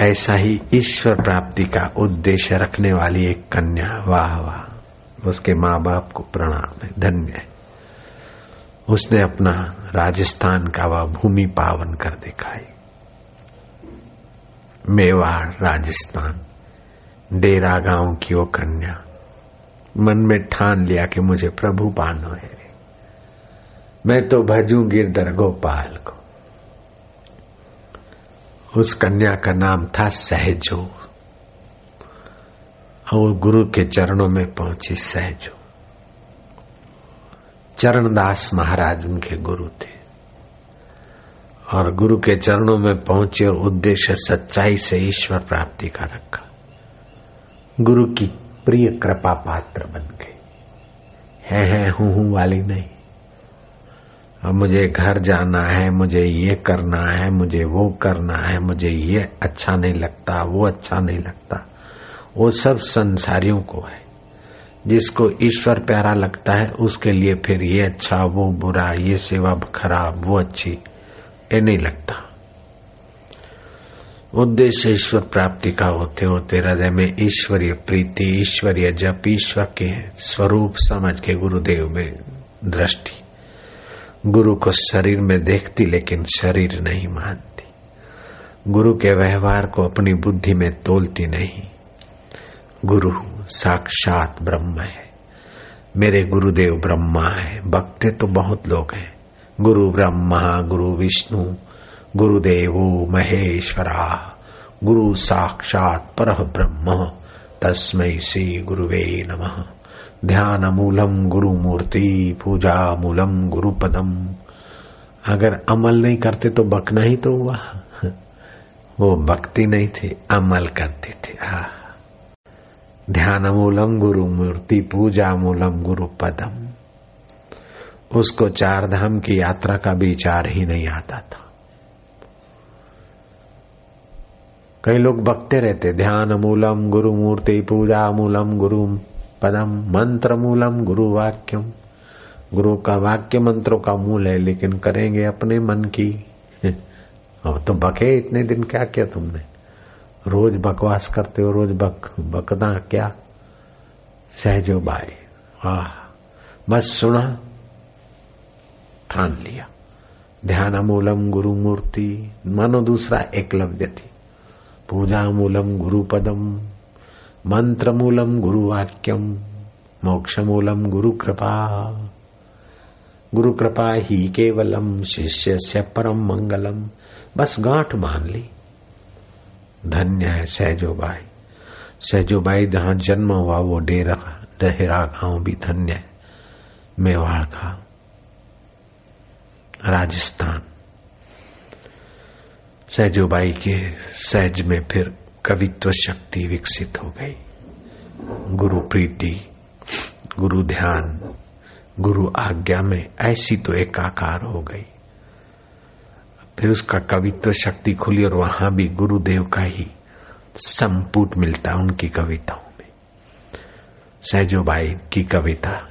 ऐसा ही ईश्वर प्राप्ति का उद्देश्य रखने वाली एक कन्या। वाह वाह। उसके माँ बाप को प्रणाम है, धन्य है। उसने अपना राजस्थान का वह भूमि पावन कर दिखाई मेवाड़, राजस्थान, डेरा गाँव की वो कन्या। मन में ठान लिया कि मुझे प्रभु पानो है। मैं तो भजू गिरधर गोपाल को। उस कन्या का नाम था सहजो। और गुरु के चरणों में पहुँची सहजो। चरणदास महाराज उनके गुरु थे। और गुरु के चरणों में पहुँचे और उद्देश्य सच्चाई से ईश्वर प्राप्ति का रखा। गुरु की प्रिय कृपा पात्र बन गई है है, हूँ हूँ वाली नहीं। मुझे घर जाना है, मुझे ये करना है, मुझे वो करना है, मुझे ये अच्छा नहीं लगता, वो अच्छा नहीं लगता। वो सब संसारियों को है। जिसको ईश्वर प्यारा लगता है, उसके लिए फिर ये अच्छा वो बुरा, ये सेवा खराब, वो अच्छी, ये नहीं लगता। उद्देश्य ईश्वर प्राप्ति का होते होते हृदय में ईश्वरीय प्रीति, ईश्वरीय जप ईश्वर के स्वरूप समझ के गुरुदेव में दृष्टि। गुरु को शरीर में देखती लेकिन शरीर नहीं मानती। गुरु के व्यवहार को अपनी बुद्धि में तोलती नहीं। गुरु साक्षात ब्रह्म है। मेरे गुरुदेव ब्रह्मा है। भक्ते तो बहुत लोग हैं। गुरु ब्रह्मा, गुरु विष्णु, गुरुदेव महेश्वरा, गुरु साक्षात पर ब्रह्म तस्मय श्री गुरुवे नमः। ध्यान मूलम गुरु मूर्ति पूजा मूलम गुरु पदम अगर अमल नहीं करते तो बकना ही तो हुआ। वो भक्ति नहीं थी, अमल करती थी। ध्यान मूलम गुरु मूर्ति पूजा मूलम गुरु पदम उसको चार धाम की यात्रा का विचार ही नहीं आता था। कई लोग बकते रहते ध्यान मूलम गुरु मूर्ति पूजा मूलम गुरु पदम मंत्र मूलम गुरु वाक्यम। गुरु का वाक्य मंत्रों का मूल है, लेकिन करेंगे अपने मन की। अब तो बके इतने दिन क्या किया तुमने? रोज बकवास करते हो, रोज बक, बकना क्या? सहजो बाई वाह बस सुना। ठान लिया। ध्यान मूलम गुरु मूर्ति, मानो दूसरा एकलव्य थी। पूजा मूलम गुरु पदम। मंत्र मूलम गुरु वाक्यम मोक्ष मूलम गुरु कृपा गुरु कृपा ही केवलम शिष्य से परम मंगलम बस गांठ मान ली। धन्य है सहजो भाई सहजो भाई जहाँ जन्म हुआ, वो डेरा डहेरा गाँव भी धन्य है। मेवाड़ का। राजस्थान। सहजोबाई के सहज में फिर कवित्व शक्ति विकसित हो गई। गुरु प्रीति, गुरु ध्यान, गुरु आज्ञा में ऐसी तो एकाकार हो गई। फिर उसका कवित्व शक्ति खुली और वहाँ भी गुरुदेव का ही संपुट मिलता उनकी कविताओं में। सहजो भाई की कविता,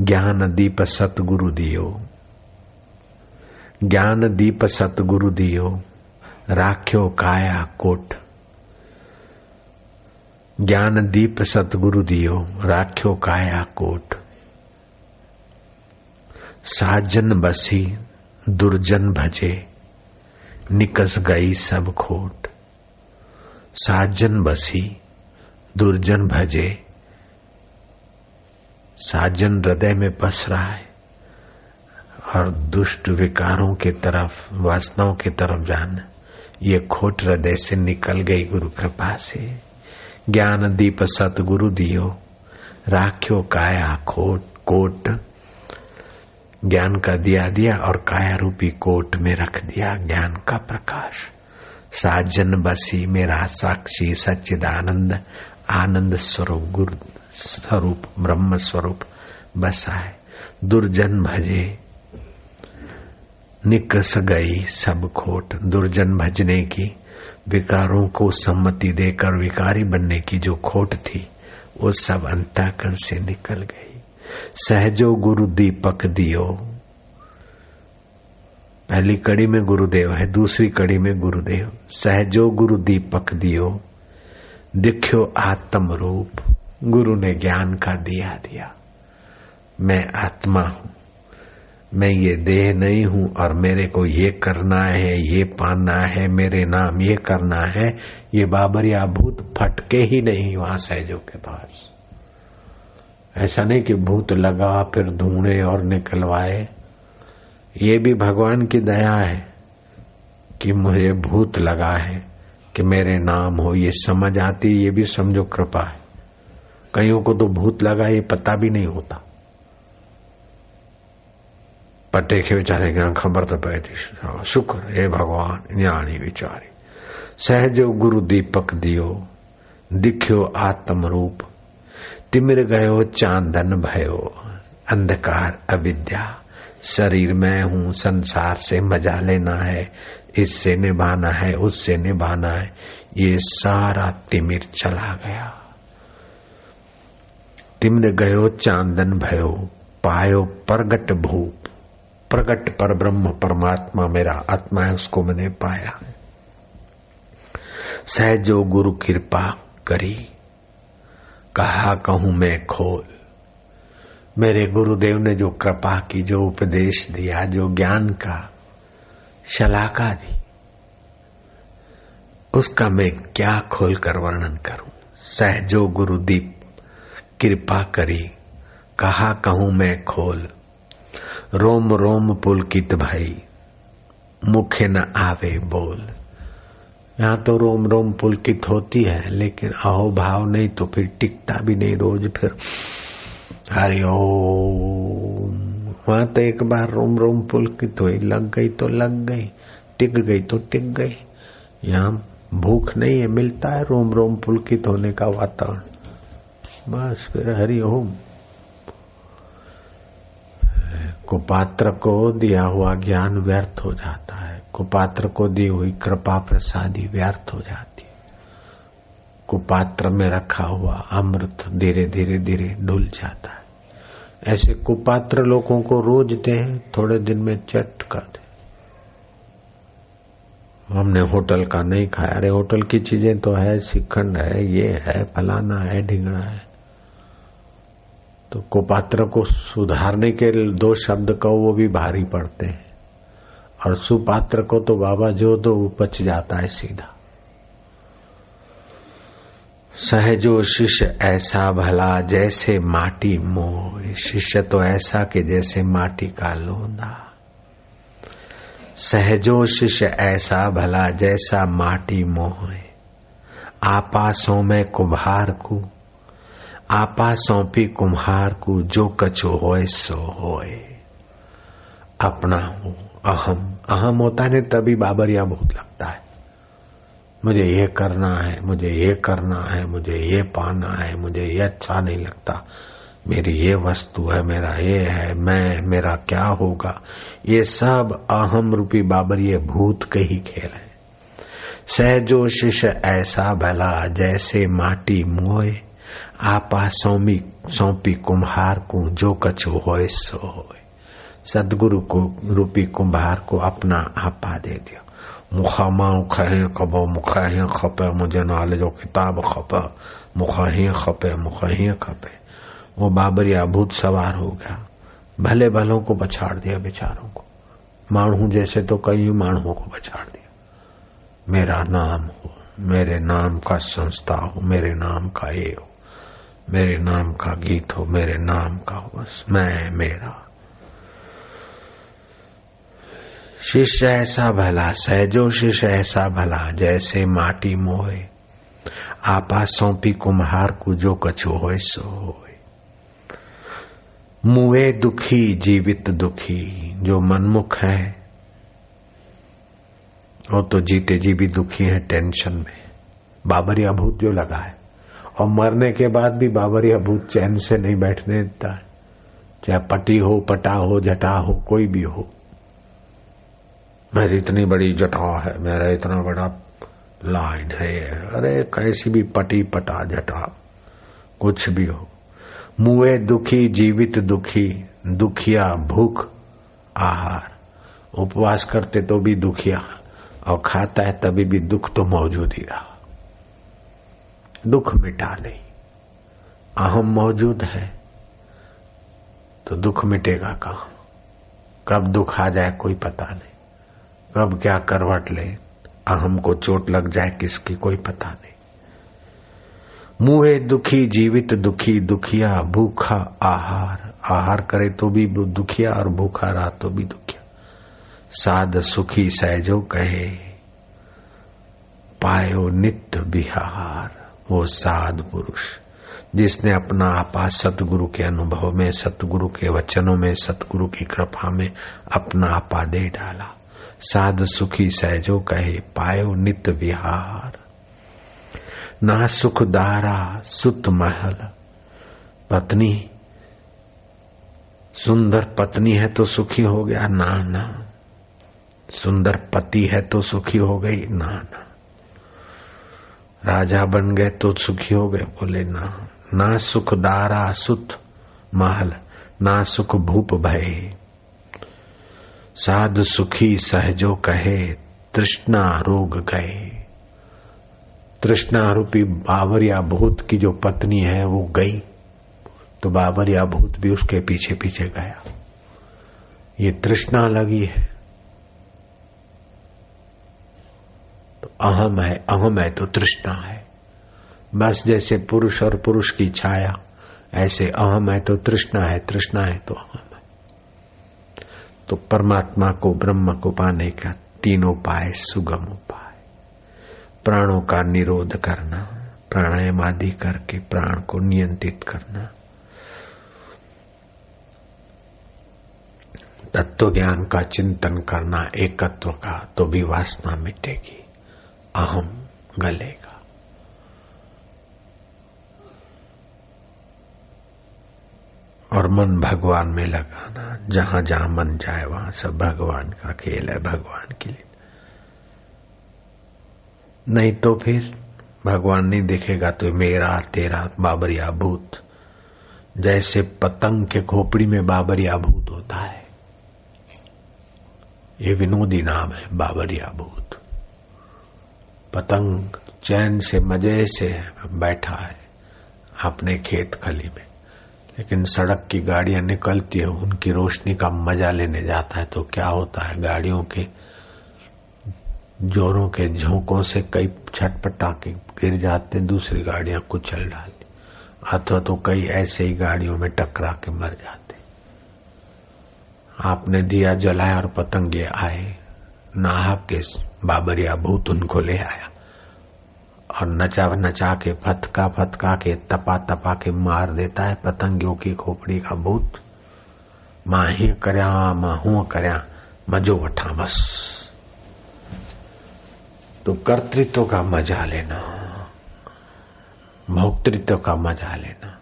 ज्ञान दीप सतगुरु दियो। ज्ञान दीप सतगुरु दियो, राख्यो काया कोट ज्ञान दीप सतगुरु दियो, राख्यो काया कोट। साजन बसी, दुर्जन भजे, निकस गई सब खोट। साजन बसी, दुर्जन भजे, साजन हृदय में बस रहा है और दुष्ट विकारों के तरफ़, वासनाओं के तरफ़ जाना। ये खोट हृदय से निकल गई गुरु कृपा से। ज्ञान दीप सतगुरु दियो, राख्यो काया खोट, कोट। ज्ञान का दिया दिया और काया रूपी कोट में रख दिया ज्ञान का प्रकाश। साजन बसी मेरा साक्षी सच्चिदानंद, आनंद स्वरूप, गुरु स्वरूप, ब्रह्म स्वरूप बसा है दुर्जन भजे। निकस गई सब खोट, दुर्जन भजने की विकारों को सम्मति देकर विकारी बनने की जो खोट थी, वो सब अंताकरण से निकल गई। सहजो गुरु दीपक दियो। पहली कड़ी में गुरुदेव है, दूसरी कड़ी में गुरुदेव। सहजो गुरु दीपक दियो, दिख्यो आत्म रूप गुरु ने ज्ञान का दिया दिया। मैं आत्मा हूँ। मैं ये देह नहीं हूँ और मेरे को ये करना है, ये पाना है, मेरे नाम ये करना है, ये बाबरिया भूत फटके ही नहीं वहाँ सहजो के पास। ऐसा नहीं कि भूत लगा, फिर ढूंढे और निकलवाए। ये भी भगवान की दया है कि मुझे भूत लगा है कि मेरे नाम हो, ये समझ आती, ये भी समझो कृपा है। कईयों को तो भूत लगा, ये पता भी नहीं होता। पटे के बेचारे खबर तो पै थी शुक्र, हे भगवान न्याणी विचारी सहज गुरु दीपक दियो, दिख्यो आत्म रूप तिमिर गयो, चांदन भयो, अंधकार, अविद्या। शरीर में हूँ, संसार से मज़ा लेना है, इससे निभाना है, उससे निभाना है। ये सारा तिमिर चला गया। तिमिर गयो, चांदन भयो, पायो प्रगट भूप। प्रगट पर ब्रह्म परमात्मा मेरा आत्मा है, उसको मैंने पाया। सहजो गुरु कृपा करी, कहा कहूँ मैं खोल। मेरे गुरुदेव ने जो कृपा की, जो उपदेश दिया, जो ज्ञान का शलाका दी, उसका मैं क्या खोलकर वर्णन करूँ? सहजो गुरुदीप, कृपा करी, कहा कहूँ मैं खोल। रोम रोम पुलकित भाई? मुखे न आवे बोल। यहाँ तो रोम रोम पुलकित होती है, लेकिन अहो भाव नहीं तो फिर टिकता भी नहीं रोज फिर। हरि ओम। वहाँ तो एक बार रोम रोम पुलकित हुई? लग गई तो लग गई, टिक गई तो टिक गई। यहाँ भूख नहीं है, मिलता है रोम रोम पुलकित होने का वातावरण। बस फिर हरि ओम। कुपात्र को दिया हुआ ज्ञान व्यर्थ हो जाता है। कुपात्र को दी हुई कृपा प्रसादी व्यर्थ हो जाती है। कुपात्र में रखा हुआ अमृत धीरे धीरे धीरे ढुल जाता है। ऐसे कुपात्र लोगों को रोजते हैं, थोड़े दिन में चट कर दे। हमने होटल का नहीं खाया। अरे होटल की चीज़ें तो है, शिखंड है, ये है, फलाना है, ढिंगड़ा है। तो कुपात्र को सुधारने के दो शब्द कहो, वो भी भारी पड़ते हैं। और सुपात्र को तो बाबा जो दो उपच जाता है सीधा। सहजो शिष्य ऐसा भला जैसे माटी मोह। शिष्य तो ऐसा कि जैसे माटी का लोंदा। सहजो शिष्य ऐसा भला जैसा माटी मोह आपासों में कुम्हार को आपा सौंपी कुम्हार को जो कछो होए, सो होए। अपना हो, अहम। अहम होता है तभी बाबरिया बहुत लगता है। मुझे ये करना है, मुझे ये करना है, मुझे ये पाना है, मुझे ये अच्छा नहीं लगता। मेरी ये वस्तु है, मेरा ये है, मैं, मेरा क्या होगा? ये सब अहम रूपी बाबरिय भूत के ही खेल है। सहजो शिष्य ऐसा भला, जैसे माटी मोए आपा सौमी, सौंपी कुम्हार को, जो कछु होए सो होए सदगुरु को, रूपी कुम्हार को अपना आपा दे दिया। मुखा माँ खहे खबो, मुखा ही खपे, मुझे नाले जो किताब खपे, मुखा ही खपे, मुखा ही खपे। वो बाबरिया भूत सवार हो गया। भले भलों को बछाड़ दिया बेचारों को। मानू जैसे तो कई मानवों को बछाड़ दिया। मेरा नाम हो, मेरे नाम का संस्था हो, मेरे नाम का ये हो। मेरे नाम का गीत हो, मेरे नाम का हो, बस मैं, मेरा। शिष्य ऐसा भला सहजो शिष्य ऐसा भला जैसे माटी मोहे। आपा सौंपी कुम्हार को जो कछु हो सो हो मुए दुखी, जीवित दुखी, जो मनमुख है, वो तो जीते जी भी दुखी है टेंशन में। बाबरिया भूत जो लगा है। और मरने के बाद भी बाबरिया भूत चैन से नहीं बैठने देता। है चाहे पटी हो, पटा हो, जटा हो, कोई भी हो। मेरी इतनी बड़ी जटा है, मेरा इतना बड़ा लाइन है। अरे, कैसी भी पटी, पटा, जटा, कुछ भी हो। मुए दुखी, जीवित दुखी, दुखिया, भूख, आहार। उपवास करते तो भी दुखिया, और खाता है तभी भी दुख तो मौजूद ही रहा। दुख मिटा नहीं। अहम मौजूद है तो दुख मिटेगा कहा? कब दुख आ जाए कोई पता नहीं। कब क्या करवट ले, अहम को चोट लग जाए किसकी कोई पता नहीं। मुहे दुखी, जीवित दुखी, दुखिया, भूखा, आहार। आहार करे तो भी दुखिया और भूखा रहा तो भी दुखिया। साध सुखी सहजो कहे, पायो नित्य बिहार वो साध पुरुष, जिसने अपना आपा सतगुरु के अनुभव में, सतगुरु के वचनों में, सतगुरु की कृपा में अपना आपा दे डाला। साध सुखी सहजो कहे, पायो नित्य विहार। ना सुख दारा सुत महल। पत्नी, सुंदर पत्नी है तो सुखी हो गया ना ना सुंदर पति है तो सुखी हो गई ना ना राजा बन गए तो सुखी हो गए। बोले, ना ना सुख दारा सुत महल, ना सुख भूप भय। साधु सुखी सहजो कहे, तृष्णा रोग गए। तृष्णा रूपी बावरिया भूत की जो पत्नी है, वो गई। तो बाबरिया भूत भी उसके पीछे पीछे गया। ये तृष्णा लगी है। अहम है अहम है तो तृष्णा है। बस जैसे पुरुष और पुरुष की छाया, ऐसे अहम है तो तृष्णा है तृष्णा है तो अहम है। तो परमात्मा को, ब्रह्म को पाने का तीन उपाय, सुगम उपाय। प्राणों का निरोध करना, प्राणायाम आदि करके प्राण को नियंत्रित करना। तत्व ज्ञान का चिंतन करना, एकत्व का तो भी वासना मिटेगी। अहम गलेगा। और मन भगवान में लगाना, जहाँ जहाँ मन जाए, वहाँ सब भगवान का खेल है, भगवान के लिए। नहीं तो फिर भगवान नहीं दिखेगा तो मेरा, तेरा, बाबरिया भूत। जैसे पतंग के खोपड़ी में बाबरिया भूत होता है। ये विनोदी नाम है, बाबरिया भूत। पतंग चैन से मज़े से बैठा है अपने खेत खली में। लेकिन सड़क की गाड़ियाँ निकलती है, उनकी रोशनी का मज़ा लेने जाता है तो क्या होता है? गाड़ियों के जोरों के झोंकों से कई छटपटा के गिर जाते दूसरी गाड़ियाँ कुचल डालती अथवा तो कई ऐसे ही गाड़ियों में टकरा के मर जाते आपने दिया जलाया और पतंगे आए, नाहक के बाबरिया भूत उनको ले आया। और नचा नचा के, फतका फतका के, तपा तपा के मार देता है पतंगियों की खोपड़ी का भूत। माँ ही करया माँ हूँ करया मजो वठा बस। तो कर्तृत्व का मज़ा लेना, भोक्तृत्व का मज़ा लेना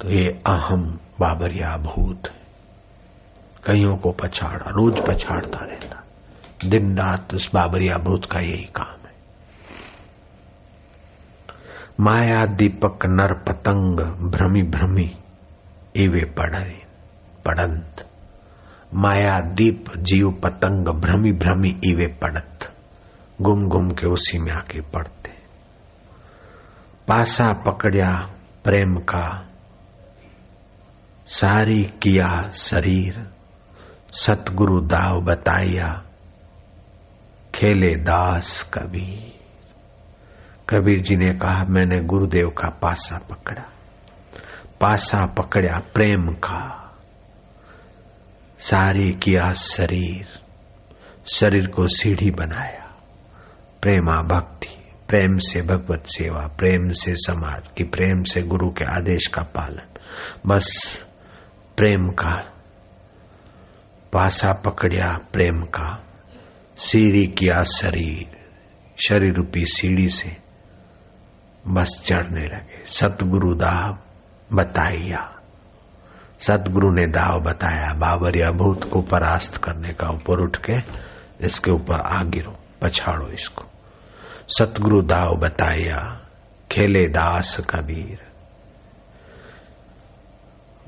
तो ये अहम बाबरिया भूत कईयों को पछाड़ा, रोज पछाड़ता रहता। दिन रात उस बाबरिया भूत का यही काम है। माया दीपक नर पतंग भ्रमी भ्रमी एवे पढ़े पड़ंत। माया दीप जीव पतंग भ्रमी भ्रमी इवे पड़त। गुम गुम के उसी में आके पड़ते। पासा पकड़िया प्रेम का, सारी किया शरीर। सतगुरु दाव बताया खेले दास कबीर कबीर जी ने कहा, मैंने गुरुदेव का पासा पकड़ा। पासा पकड़ा प्रेम का। सारी किया शरीर। शरीर को सीढ़ी बनाया। प्रेमा भक्ति, प्रेम से भगवत सेवा, प्रेम से समाज की, प्रेम से गुरु के आदेश का पालन। बस प्रेम का। पासा पकड़िया प्रेम का। सीढ़ी किया शरीर शरीर रूपी सीढ़ी से बस चढ़ने लगे। सतगुरु दाव बताइया। सतगुरु ने दाव बताया बाबरिया भूत को परास्त करने का ऊपर उठ के इसके ऊपर आ गिरो पछाड़ो इसको। सतगुरु दाव बताया खेले दास कबीर।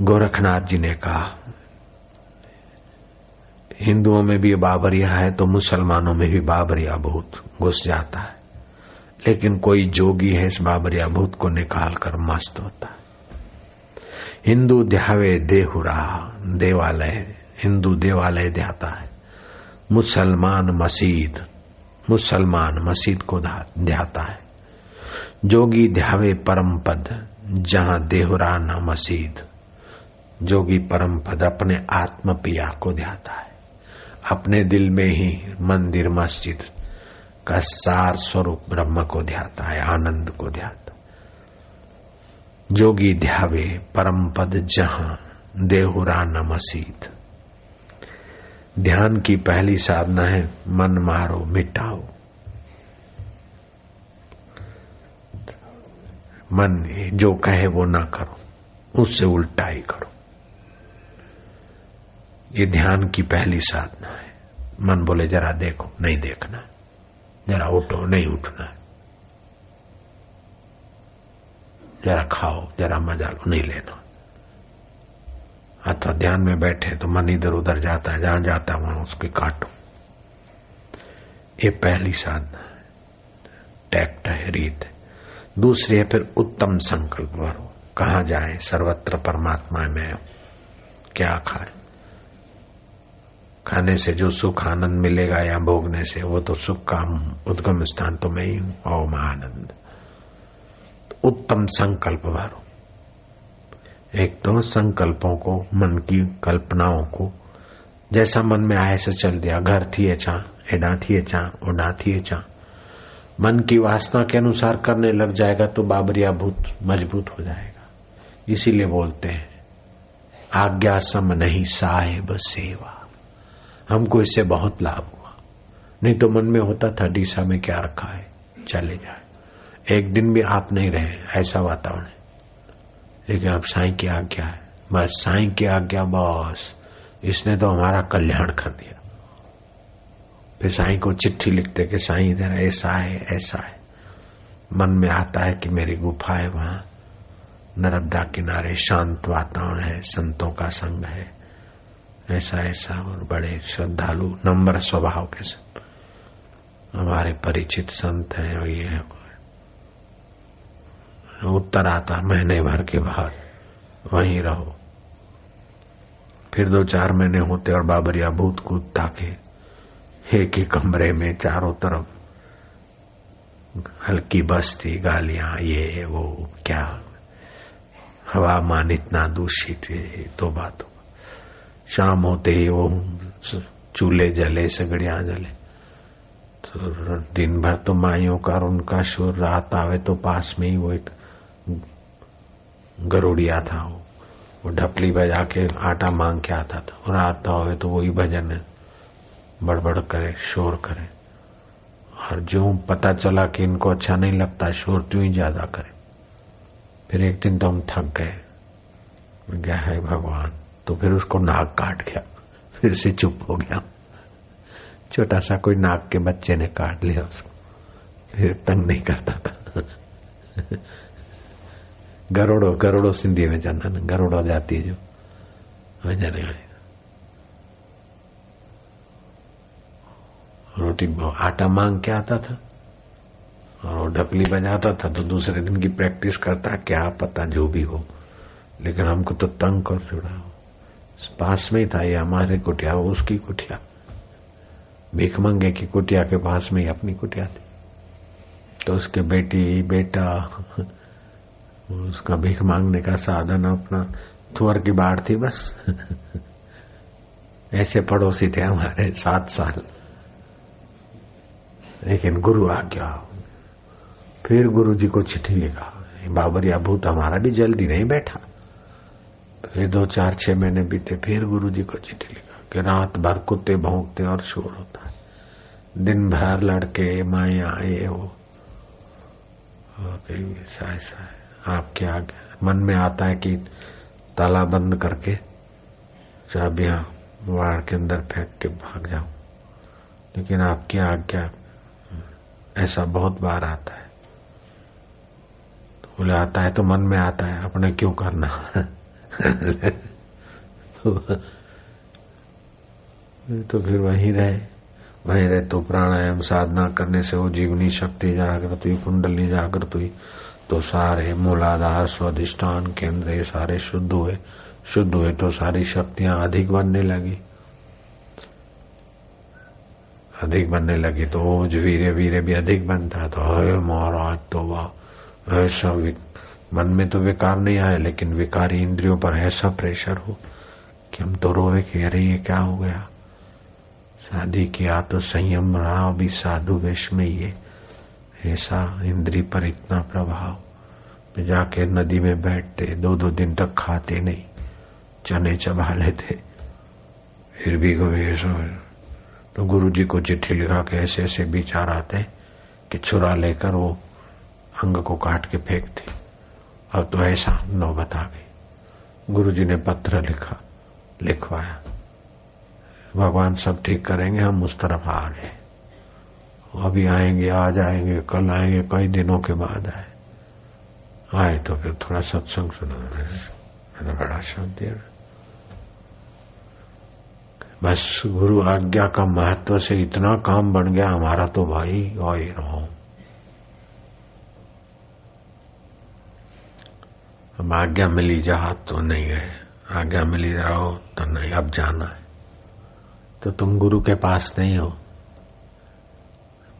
गोरखनाथ जी ने कहा हिंदुओं में भी बाबरिया है तो मुसलमानों में भी बाबरिया भूत घुस जाता है। लेकिन कोई जोगी है इस बाबरिया भूत को निकाल कर मस्त होता है। हिंदू ध्यावे देहुरा, देवालय, हिंदू देवालय ध्याता है। मुसलमान मसीद मुसलमान मसीद को ध्याता है। जोगी ध्यावे परम पद जहाँ देहुरा न मसीद। जोगी परम पद अपने आत्म पिया को ध्याता है। अपने दिल में ही मंदिर मस्जिद का सार स्वरूप ब्रह्म को ध्याता है, आनंद को ध्याता जोगी ध्यावे परम पद जहाँ, देहुरा न मसीद ध्यान की पहली साधना है, मन मारो, मिटाओ। मन, जो कहे वो ना करो, उससे उल्टा ही करो। ये ध्यान की पहली साधना है। मन बोले, जरा देखो, नहीं देखना जरा उठो, नहीं उठना जरा खाओ, जरा मज़ा लो, नहीं लेना अथवा ध्यान में बैठे तो मन इधर उधर जाता है, जहाँ जाता है, वहाँ उसके काटो। ये पहली साधना है। टैक्ट है, रीत है। दूसरी है, फिर उत्तम संकल्प भरो कहा जाए? सर्वत्र परमात्मा में क्या खाए? खाने से जो सुख आनंद मिलेगा या भोगने से, वो तो सुख का उद्गम स्थान तो मैं ही हूँ ओम आनंद तो उत्तम संकल्प भरो। एक तो संकल्पों को, मन की कल्पनाओं को, जैसा मन में आए से चल दिया, घर थी चा, एडा थी चा उडा थी चा। मन की वासना के अनुसार करने लग जाएगा तो बाबरिया भूत मज़बूत हो जाएगा। इसीलिए बोलते हैं, आज्ञा सम नहीं साहेब सेवा। हमको इससे बहुत लाभ हुआ। नहीं तो मन में होता था डीसा में क्या रखा है? चले जाए। एक दिन भी आप नहीं रहे, ऐसा वातावरण है। लेकिन अब साई की आज्ञा है। बस साई की आज्ञा बॉस। इसने तो हमारा कल्याण कर दिया। फिर साई को चिट्ठी लिखते कि साई इधर ऐसा है ऐसा है। मन में आता है कि मेरी गुफा है वहाँ। नर्मदा किनारे शांत वातावरण है, संतों का संग है। ऐसा ऐसा, और बड़े श्रद्धालु, नम्र स्वभाव के हमारे परिचित संत हैं, और ये उत्तर आता महीने भर के बाद, वहीं रहो। फिर दो चार महीने होते, और बाबरिया भूत कूद ताके, एक ही कमरे में चारों तरफ़, हल्की बस्ती, गालियाँ, ये, वो, क्या। हवा मान इतना दूषित तो बात शाम होते ही वो चूल्हे जले, सगड़िया जले। तो दिन भर तो माइयों का और उनका शोर रात आवे तो पास में ही वो एक गरुड़िया था वो। वो ढपली बजा के आटा मांग के आता था। और आता हो तो वही भजन है बड़बड़ करे, शोर करे। और जो पता चला कि इनको अच्छा नहीं लगता, शोर त्यों ही ज़्यादा करे। फिर एक दिन तो हम थक गए। गया, है भगवान। तो फिर उसको नाक काट गया। फिर से चुप हो गया। छोटा सा कोई नाक के बच्चे ने काट लिया उसको। फिर तंग नहीं करता था। गरोड़ो गरोड़ो सिंधी में जाना ना, गरोड़ो जाती है जो। वञण रोटी, आटा मांग के आता था। और वो ढपली बजाता था तो दूसरे दिन की प्रैक्टिस करता क्या पता जो भी हो। लेकिन हमको तो तंग कर जुड़ा पास में ही था ये हमारे कुटिया, उसकी कुटिया। भीख मंगे की कुटिया के पास में ही अपनी कुटिया थी। तो उसके बेटी, बेटा, उसका भीख मांगने का साधन अपना थुअर की बाढ़ थी बस। ऐसे पड़ोसी थे हमारे सात साल। लेकिन गुरु आ गया। फिर गुरु जी को चिट्ठी लिखा, बाबरिया भूत, हमारा भी जल्दी नहीं बैठा। फिर दो चार छह महीने बीते, फिर गुरु जी को चिट्ठी लिखा कि रात भर कुत्ते भोंकते और शोर होता है। दिन भर लड़के, माया, ये, वो। ऐसा ऐसा है आपके आगे। मन में आता है कि ताला बंद करके चाबियाँ वाड़ के अंदर फेंक के भाग जाऊँ। लेकिन आपकी आज्ञा, ऐसा बहुत बार आता है। तो बोले, आता है तो मन में आता है, अपने क्यों करना? तो तो फिर वहीं रहे। वहीं रहे तो प्राणायाम साधना करने से वो जीवनी शक्ति जागृत हुई कुंडली जागृत हुई। तो सारे मूलाधार स्वादिष्ठान केंद्र सारे शुद्ध हुए। शुद्ध हुए तो सारी शक्तियाँ अधिक बनने लगी। अधिक बनने लगी तो वीर वीरे भी अधिक बनता तो है महाराज तो वाह, ऐसा मन में तो विकार नहीं आया लेकिन विकारी इंद्रियों पर ऐसा प्रेशर हो कि हम तो रोए कि अरे, ये क्या हो गया? शादी किया तो संयम रहा, अभी साधु वेश में ये, ऐसा इंद्री पर इतना प्रभाव। जाके नदी में बैठते दो दो दिन तक खाते नहीं, चने चबा लेते। फिर भी तो गुरु जी को चिट्ठी लिखा के ऐसे ऐसे विचार आते कि छुरा लेकर वो अंग को काट के फेंकते। अब तो ऐसा नौबत आ गई। गुरु जी ने पत्र लिखा, लिखवाया। भगवान सब ठीक करेंगे, हम उस तरफ़ आ गए। अभी आएँगे, आज आएँगे, कल आएँगे, कई दिनों के बाद आए। आए तो फिर थोड़ा सत्संग सुना। मैंने बड़ा शांति बस गुरु आज्ञा का महत्व से इतना काम बन गया, हमारा तो भाई और अब आज्ञा मिली जा तो नहीं है। आज्ञा मिली रहो तो नहीं, अब जाना है। तो तुम गुरु के पास नहीं हो।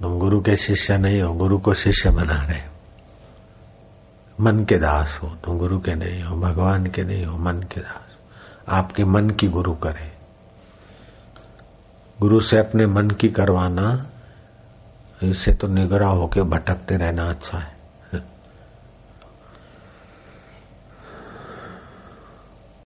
तुम गुरु के शिष्य नहीं हो, गुरु को शिष्य बना रहे हो। मन के दास हो, तुम गुरु के नहीं हो, भगवान के नहीं हो, मन के दास आपके मन की गुरु करे। गुरु से अपने मन की करवाना, इससे तो निगरा होके भटकते रहना अच्छा है।